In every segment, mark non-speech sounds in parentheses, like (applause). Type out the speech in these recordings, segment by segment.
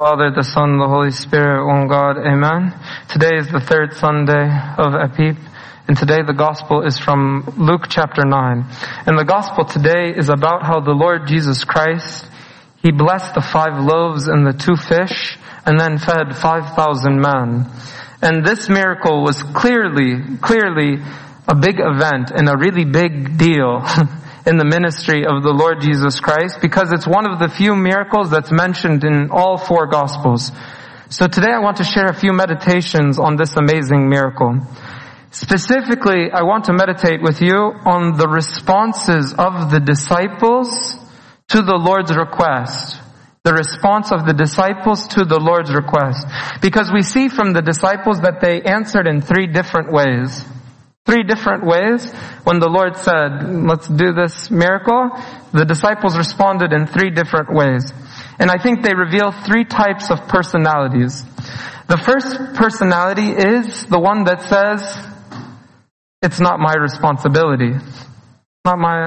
Father, the Son, the Holy Spirit, one God, Amen. Today is the third Sunday of Epip, and today the Gospel is from Luke chapter 9. And the Gospel today is about how the Lord Jesus Christ, He blessed the five loaves and the two fish, and then fed 5,000 men. And this miracle was clearly, clearly a big event and a really big deal. (laughs) in the ministry of the Lord Jesus Christ because it's one of the few miracles that's mentioned in all four gospels. So today I want to share a few meditations on this amazing miracle. Specifically, I want to meditate with you on the responses of the disciples to the Lord's request. The response of the disciples to the Lord's request. Because we see from the disciples that they answered in three different ways. Three different ways. When the Lord said, let's do this miracle, the disciples responded in three different ways. And I think they reveal three types of personalities. The first personality is the one that says, it's not my responsibility. Not my,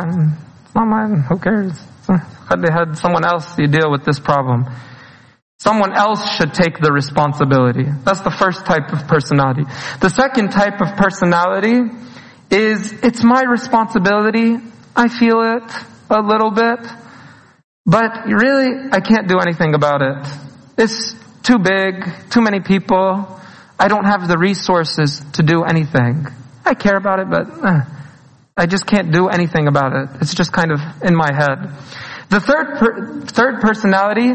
not mine, who cares? Had They had someone else you deal with this problem. Someone else should take the responsibility. That's the first type of personality. The second type of personality is, it's my responsibility. I feel it a little bit. But really, I can't do anything about it. It's too big, too many people. I don't have the resources to do anything. I care about it, but uh, I just can't do anything about it. It's just kind of in my head. The third, per- third personality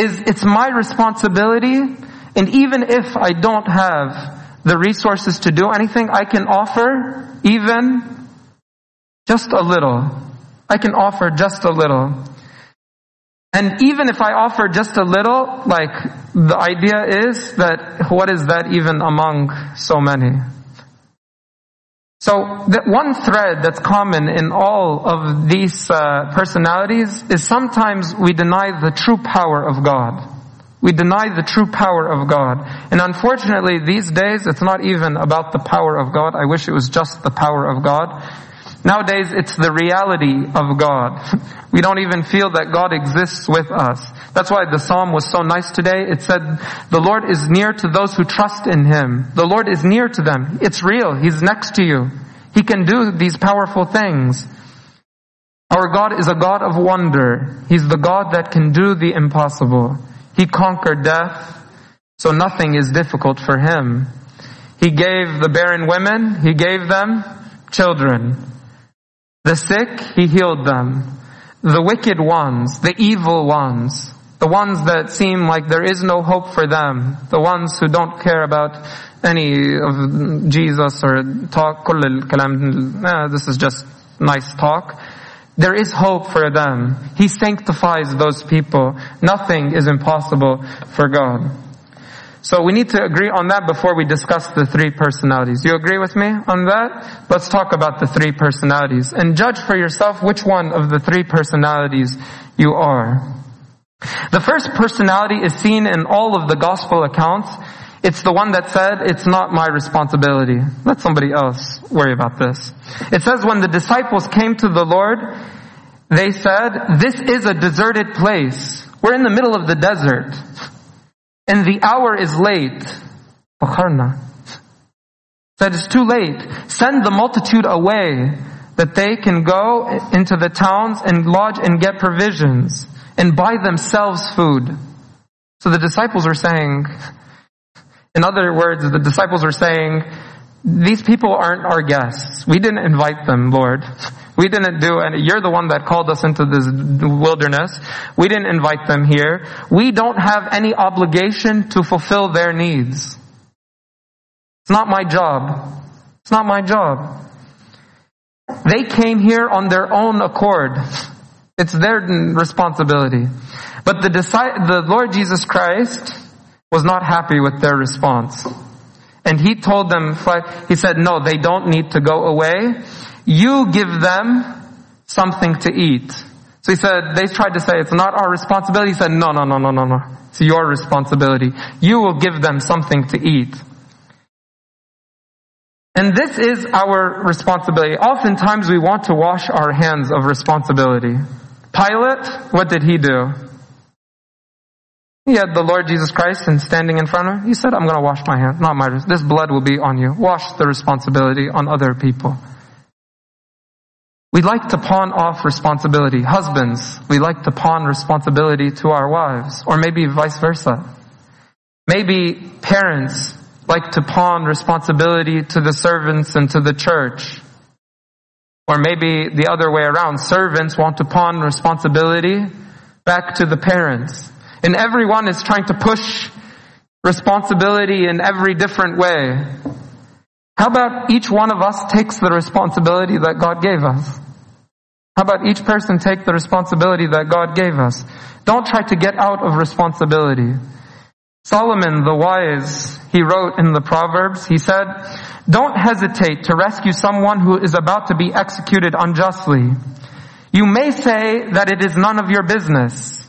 is it's my responsibility and even if I don't have the resources to do anything, I can offer even just a little. I can offer just a little. And even if I offer just a little, like the idea is that what is that even among so many? So the one thread that's common in all of these uh, personalities is sometimes we deny the true power of God. We deny the true power of God. And unfortunately, these days, it's not even about the power of God. I wish it was just the power of God. Nowadays, it's the reality of God. (laughs) We don't even feel that God exists with us. That's why the psalm was so nice today. It said, the Lord is near to those who trust in Him. The Lord is near to them. It's real. He's next to you. He can do these powerful things. Our God is a God of wonder. He's the God that can do the impossible. He conquered death, so nothing is difficult for Him. He gave the barren women, He gave them children. The sick, He healed them. The wicked ones, the evil ones, the ones that seem like there is no hope for them, the ones who don't care about any of Jesus or talk, كل الكلام, eh, this is just nice talk. There is hope for them. He sanctifies those people. Nothing is impossible for God. So we need to agree on that before we discuss the three personalities. You agree with me on that? Let's talk about the three personalities and judge for yourself which one of the three personalities you are. The first personality is seen in all of the gospel accounts. It's the one that said, it's not my responsibility. Let somebody else worry about this. It says when the disciples came to the Lord, they said, this is a deserted place. We're in the middle of the desert and the hour is late. Said it's too late. Send the multitude away that they can go into the towns and lodge and get provisions and buy themselves food. So the disciples are saying, in other words, the disciples are saying, these people aren't our guests. We didn't invite them, Lord. We didn't do and you're the one that called us into this wilderness. We didn't invite them here. We don't have any obligation to fulfill their needs. It's not my job. It's not my job. They came here on their own accord. It's their responsibility. But the, the Lord Jesus Christ was not happy with their response. And he told them, he said, no, they don't need to go away. You give them something to eat. So he said, they tried to say it's not our responsibility. He said, no, no, no, no, no, no. It's your responsibility. You will give them something to eat. And this is our responsibility. Oftentimes we want to wash our hands of responsibility. Pilate, what did he do? He had the Lord Jesus Christ and standing in front of him. He said, I'm going to wash my hands. Not my, this blood will be on you. Wash the responsibility on other people. We like to pawn off responsibility. Husbands, we like to pawn responsibility to our wives, or maybe vice versa. Maybe parents like to pawn responsibility to the servants and to the church. Or maybe the other way around. Servants want to pawn responsibility back to the parents. And everyone is trying to push responsibility in every different way. How about each one of us takes the responsibility that God gave us? How about each person take the responsibility that God gave us? Don't try to get out of responsibility. Solomon the wise, he wrote in the Proverbs, he said, don't hesitate to rescue someone who is about to be executed unjustly. You may say that it is none of your business.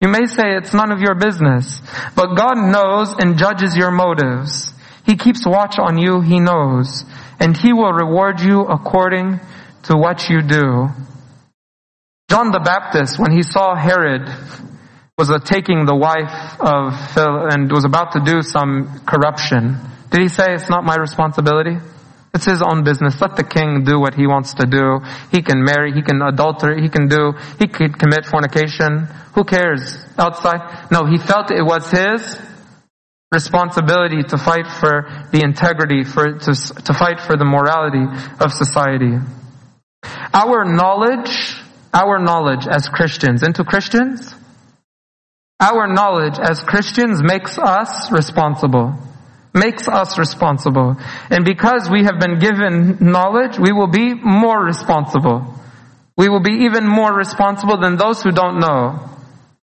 You may say it's none of your business, but God knows and judges your motives. He keeps watch on you, He knows, and He will reward you according to what you do. John the Baptist, when he saw Herod was taking the wife of Phil and was about to do some corruption, did he say it's not my responsibility? It's his own business. Let the king do what he wants to do. He can marry, he can adulterate, he can do, he could commit fornication. Who cares? Outside? No, he felt it was his responsibility to fight for the integrity, for, to, to fight for the morality of society. Our knowledge, our knowledge as Christians, into Christians, our knowledge as Christians makes us responsible. Makes us responsible. And because we have been given knowledge, we will be more responsible. We will be even more responsible than those who don't know.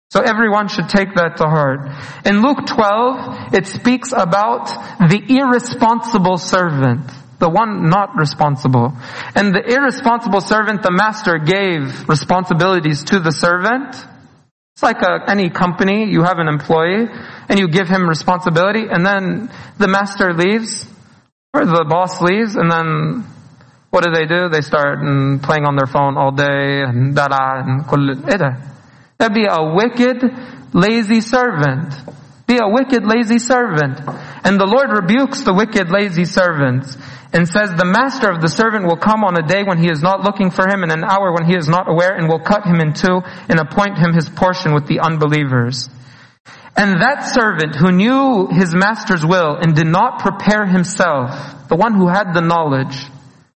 So everyone should take that to heart. In Luke 12, it speaks about the irresponsible servant, the one not responsible. And the irresponsible servant, the master gave responsibilities to the servant. It's like a, any company, you have an employee and you give him responsibility and then the master leaves or the boss leaves and then what do they do? They start mm, playing on their phone all day and da and kull, That'd be a wicked, lazy servant. Be a wicked, lazy servant. And the Lord rebukes the wicked, lazy servants and says the master of the servant will come on a day when he is not looking for him and an hour when he is not aware and will cut him in two and appoint him his portion with the unbelievers. And that servant who knew his master's will and did not prepare himself, the one who had the knowledge,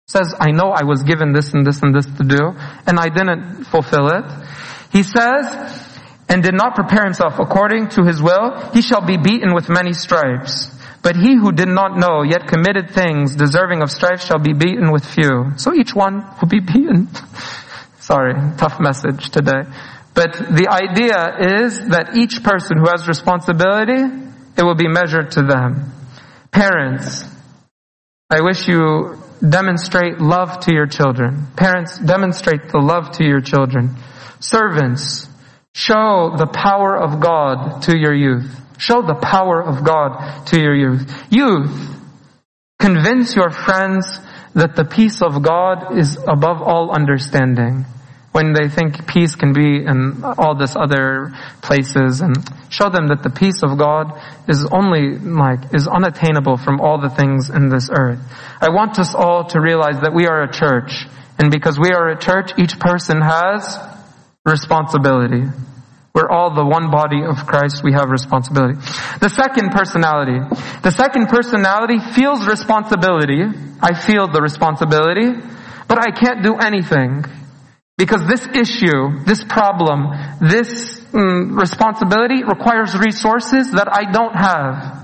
says, I know I was given this and this and this to do, and I didn't fulfill it. He says, and did not prepare himself according to his will, he shall be beaten with many stripes. But he who did not know, yet committed things deserving of strife shall be beaten with few. So each one will be (laughs) beaten. Sorry, tough message today. But the idea is that each person who has responsibility, it will be measured to them. Parents, I wish you demonstrate love to your children. Parents, demonstrate the love to your children. Servants, show the power of God to your youth. Show the power of God to your youth. Youth, convince your friends that the peace of God is above all understanding. When they think peace can be in all this other places and show them that the peace of God is only like, is unattainable from all the things in this earth. I want us all to realize that we are a church. And because we are a church, each person has responsibility. We're all the one body of Christ. We have responsibility. The second personality. The second personality feels responsibility. I feel the responsibility, but I can't do anything. Because this issue, this problem, this mm, responsibility requires resources that I don't have.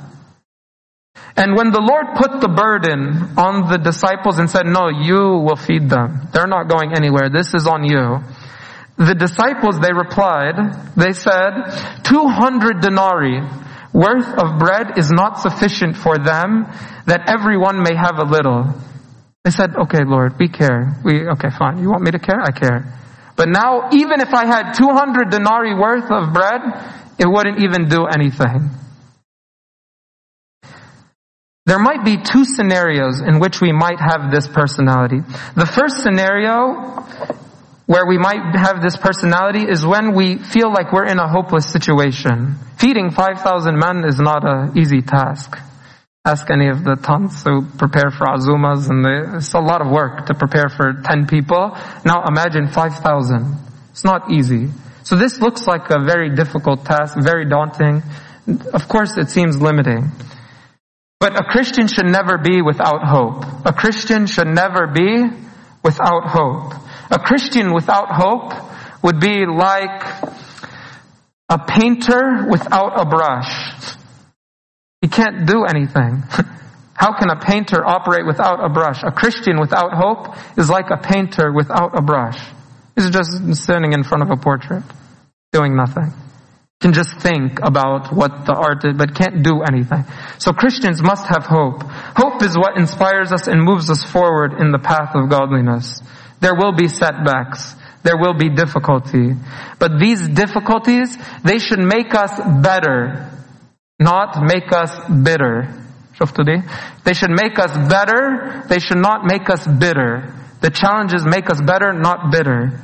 And when the Lord put the burden on the disciples and said, no, you will feed them. They're not going anywhere. This is on you. The disciples, they replied, they said, 200 denarii worth of bread is not sufficient for them that everyone may have a little. They said, okay, Lord, we care. We, okay, fine. You want me to care? I care. But now, even if I had 200 denarii worth of bread, it wouldn't even do anything. There might be two scenarios in which we might have this personality. The first scenario where we might have this personality is when we feel like we're in a hopeless situation. Feeding 5,000 men is not an easy task. Ask any of the tons who prepare for azumas and it's a lot of work to prepare for 10 people. Now imagine 5,000. It's not easy. So this looks like a very difficult task, very daunting. Of course it seems limiting. But a Christian should never be without hope. A Christian should never be without hope. A Christian without hope would be like a painter without a brush. He can't do anything. (laughs) How can a painter operate without a brush? A Christian without hope is like a painter without a brush. He's just standing in front of a portrait, doing nothing. Can just think about what the art is, but can't do anything. So Christians must have hope. Hope is what inspires us and moves us forward in the path of godliness. There will be setbacks. There will be difficulty. But these difficulties, they should make us better, not make us bitter. They should make us better. They should not make us bitter. The challenges make us better, not bitter.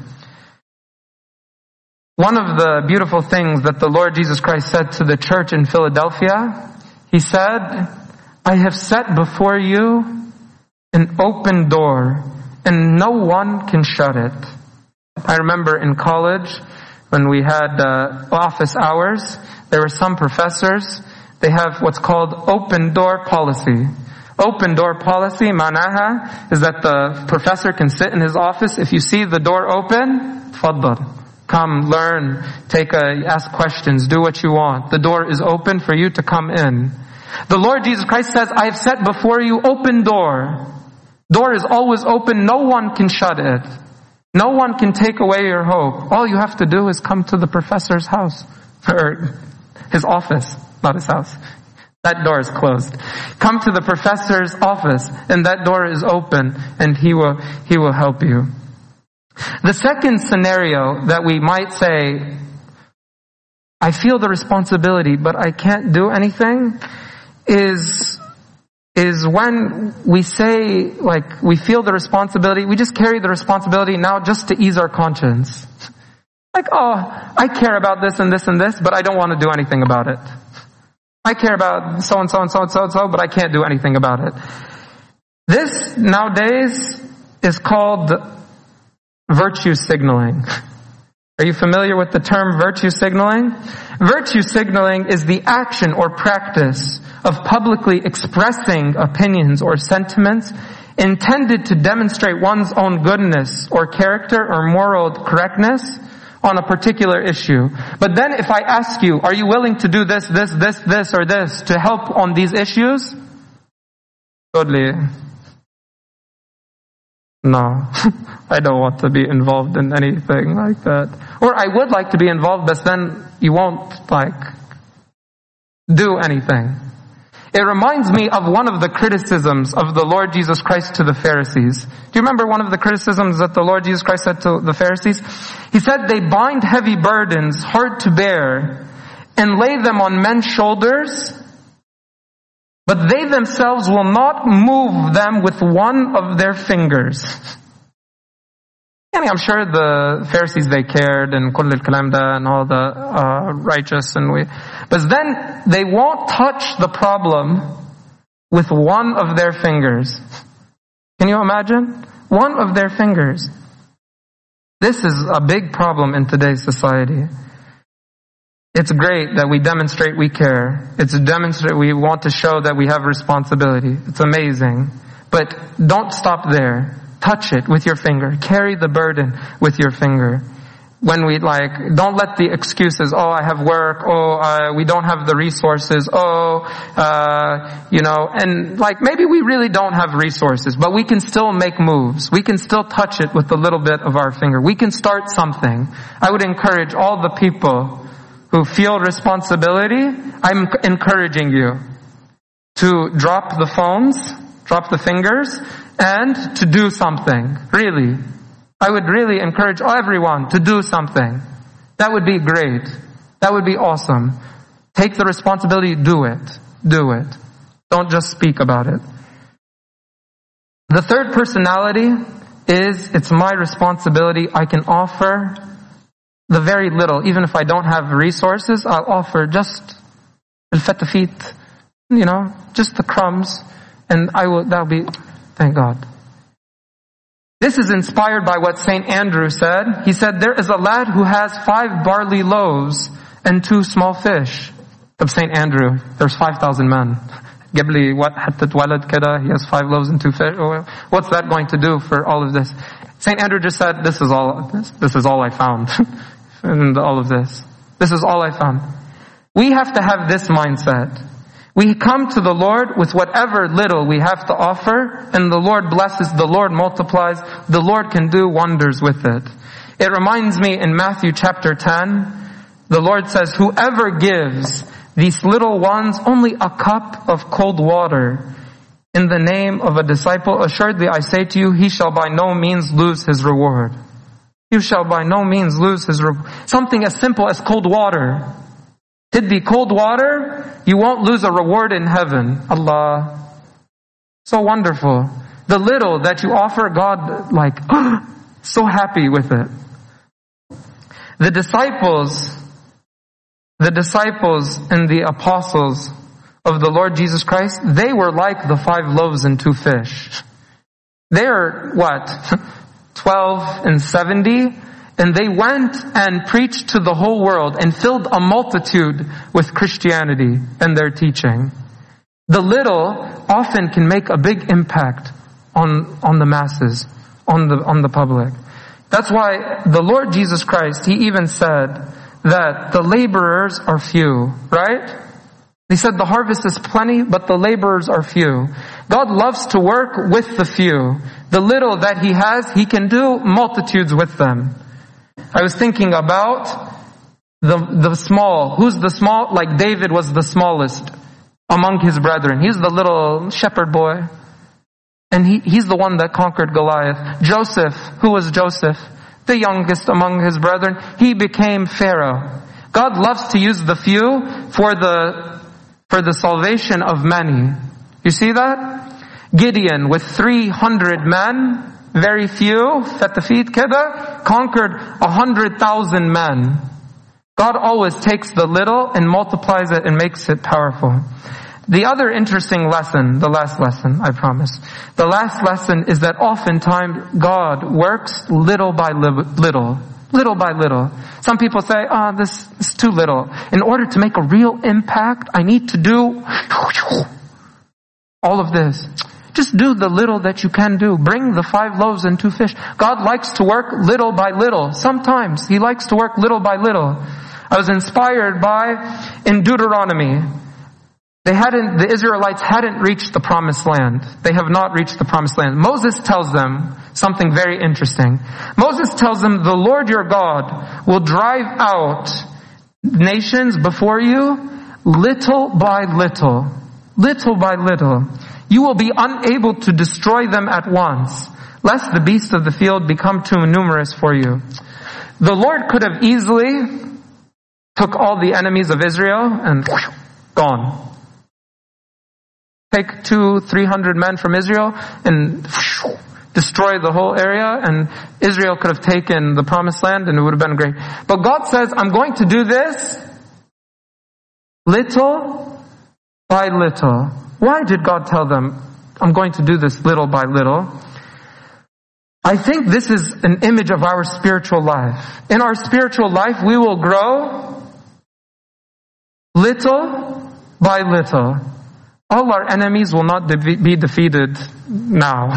One of the beautiful things that the Lord Jesus Christ said to the church in Philadelphia, He said, I have set before you an open door and no one can shut it. I remember in college when we had uh, office hours, there were some professors, they have what's called open door policy. Open door policy, manaha, is that the professor can sit in his office. If you see the door open, faddal. Come, learn, take a, ask questions, do what you want. The door is open for you to come in. The Lord Jesus Christ says, I have set before you open door. Door is always open. No one can shut it. No one can take away your hope. All you have to do is come to the professor's house. Or his office, not his house. That door is closed. Come to the professor's office and that door is open and he will, he will help you. The second scenario that we might say, I feel the responsibility, but I can't do anything, is, is when we say, like, we feel the responsibility, we just carry the responsibility now just to ease our conscience. Like, oh, I care about this and this and this, but I don't want to do anything about it. I care about so and so and so and so and so, but I can't do anything about it. This nowadays is called virtue signaling. (laughs) Are you familiar with the term virtue signaling? Virtue signaling is the action or practice of publicly expressing opinions or sentiments intended to demonstrate one's own goodness or character or moral correctness on a particular issue. But then if I ask you, are you willing to do this, this, this, this, or this to help on these issues? Totally. No. (laughs) I don't want to be involved in anything like that. Or I would like to be involved, but then you won't like do anything. It reminds me of one of the criticisms of the Lord Jesus Christ to the Pharisees. Do you remember one of the criticisms that the Lord Jesus Christ said to the Pharisees? He said they bind heavy burdens, hard to bear, and lay them on men's shoulders, but they themselves will not move them with one of their fingers. I'm sure the Pharisees they cared and kull al and all the uh, righteous and we, but then they won't touch the problem with one of their fingers. Can you imagine? One of their fingers. This is a big problem in today's society. It's great that we demonstrate we care. It's demonstrate we want to show that we have responsibility. It's amazing. But don't stop there. Touch it with your finger. Carry the burden with your finger. When we like, don't let the excuses, oh, I have work, oh, uh, we don't have the resources, oh, uh, you know, and like maybe we really don't have resources, but we can still make moves. We can still touch it with a little bit of our finger. We can start something. I would encourage all the people who feel responsibility, I'm encouraging you to drop the phones, drop the fingers, and to do something. Really. I would really encourage everyone to do something. That would be great. That would be awesome. Take the responsibility, do it. Do it. Don't just speak about it. The third personality is it's my responsibility. I can offer the very little. Even if I don't have resources, I'll offer just al-fatafit, you know, just the crumbs, and I will, that'll be, thank God. This is inspired by what St. Andrew said. He said, there is a lad who has five barley loaves and two small fish. Of St. Andrew, there's 5,000 men. (laughs) Gibli, what, حتى walad كده, he has five loaves and two fish. What's that going to do for all of this? St. Andrew just said, this is all, this, this is all I found. (laughs) and all of this. This is all I found. We have to have this mindset. We come to the Lord with whatever little we have to offer, and the Lord blesses, the Lord multiplies, the Lord can do wonders with it. It reminds me in Matthew chapter 10, the Lord says, whoever gives these little ones only a cup of cold water in the name of a disciple, assuredly I say to you, he shall by no means lose his reward. You shall by no means lose his reward. Something as simple as cold water. It'd be cold water, you won't lose a reward in heaven. Allah. So wonderful. The little that you offer God, like, (gasps) so happy with it. The disciples, the disciples and the apostles of the Lord Jesus Christ, they were like the five loaves and two fish. They're what? (laughs) 12 and 70 and they went and preached to the whole world and filled a multitude with Christianity and their teaching. The little often can make a big impact on, on the masses, on the, on the public. That's why the Lord Jesus Christ, He even said that the laborers are few, right? He said the harvest is plenty, but the laborers are few. God loves to work with the few. The little that He has, He can do multitudes with them. I was thinking about the, the small. Who's the small? Like David was the smallest among his brethren. He's the little shepherd boy. And he, he's the one that conquered Goliath. Joseph, who was Joseph? The youngest among his brethren. He became Pharaoh. God loves to use the few for the, for the salvation of many. You see that? Gideon with 300 men very few, feet keda, conquered a hundred thousand men. God always takes the little and multiplies it and makes it powerful. The other interesting lesson, the last lesson, I promise. The last lesson is that oftentimes God works little by little. Little by little. Some people say, oh, this is too little. In order to make a real impact, I need to do all of this. Just do the little that you can do. Bring the five loaves and two fish. God likes to work little by little. Sometimes He likes to work little by little. I was inspired by, in Deuteronomy, they hadn't, the Israelites hadn't reached the promised land. They have not reached the promised land. Moses tells them something very interesting. Moses tells them, the Lord your God will drive out nations before you little by little. Little by little. You will be unable to destroy them at once, lest the beasts of the field become too numerous for you. The Lord could have easily took all the enemies of Israel and gone. Take two, three hundred men from Israel and destroy the whole area and Israel could have taken the promised land and it would have been great. But God says, I'm going to do this little by little. Why did God tell them, I'm going to do this little by little? I think this is an image of our spiritual life. In our spiritual life, we will grow little by little. All our enemies will not de- be defeated now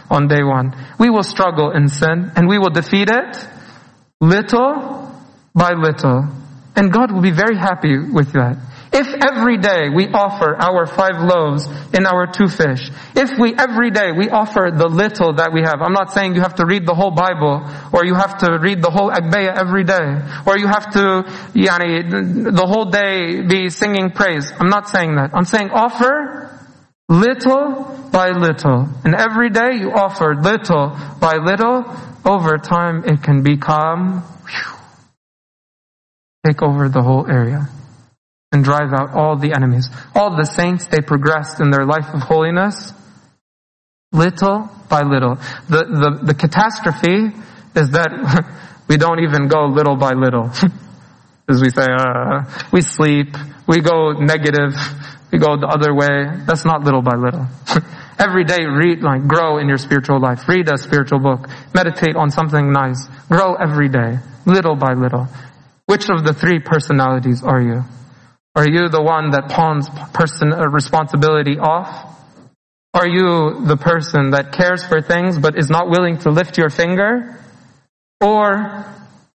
(laughs) on day one. We will struggle in sin and we will defeat it little by little. And God will be very happy with that. If every day we offer our five loaves and our two fish, if we every day we offer the little that we have, I'm not saying you have to read the whole Bible, or you have to read the whole Agbeya every day, or you have to, yani, the whole day be singing praise. I'm not saying that. I'm saying offer little by little. And every day you offer little by little, over time it can become, whew, take over the whole area and drive out all the enemies. All the saints, they progressed in their life of holiness. Little by little. The, the, the catastrophe is that (laughs) we don't even go little by little. (laughs) As we say, uh, we sleep, we go negative, we go the other way. That's not little by little. (laughs) Every day read, like, grow in your spiritual life. Read a spiritual book. Meditate on something nice. Grow every day, little by little. Which of the three personalities are you? Are you the one that pawns person uh, responsibility off? Are you the person that cares for things but is not willing to lift your finger? Or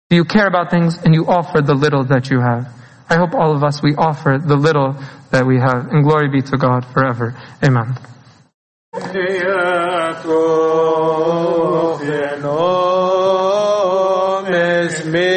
do you care about things and you offer the little that you have? I hope all of us, we offer the little that we have. And glory be to God forever. Amen. me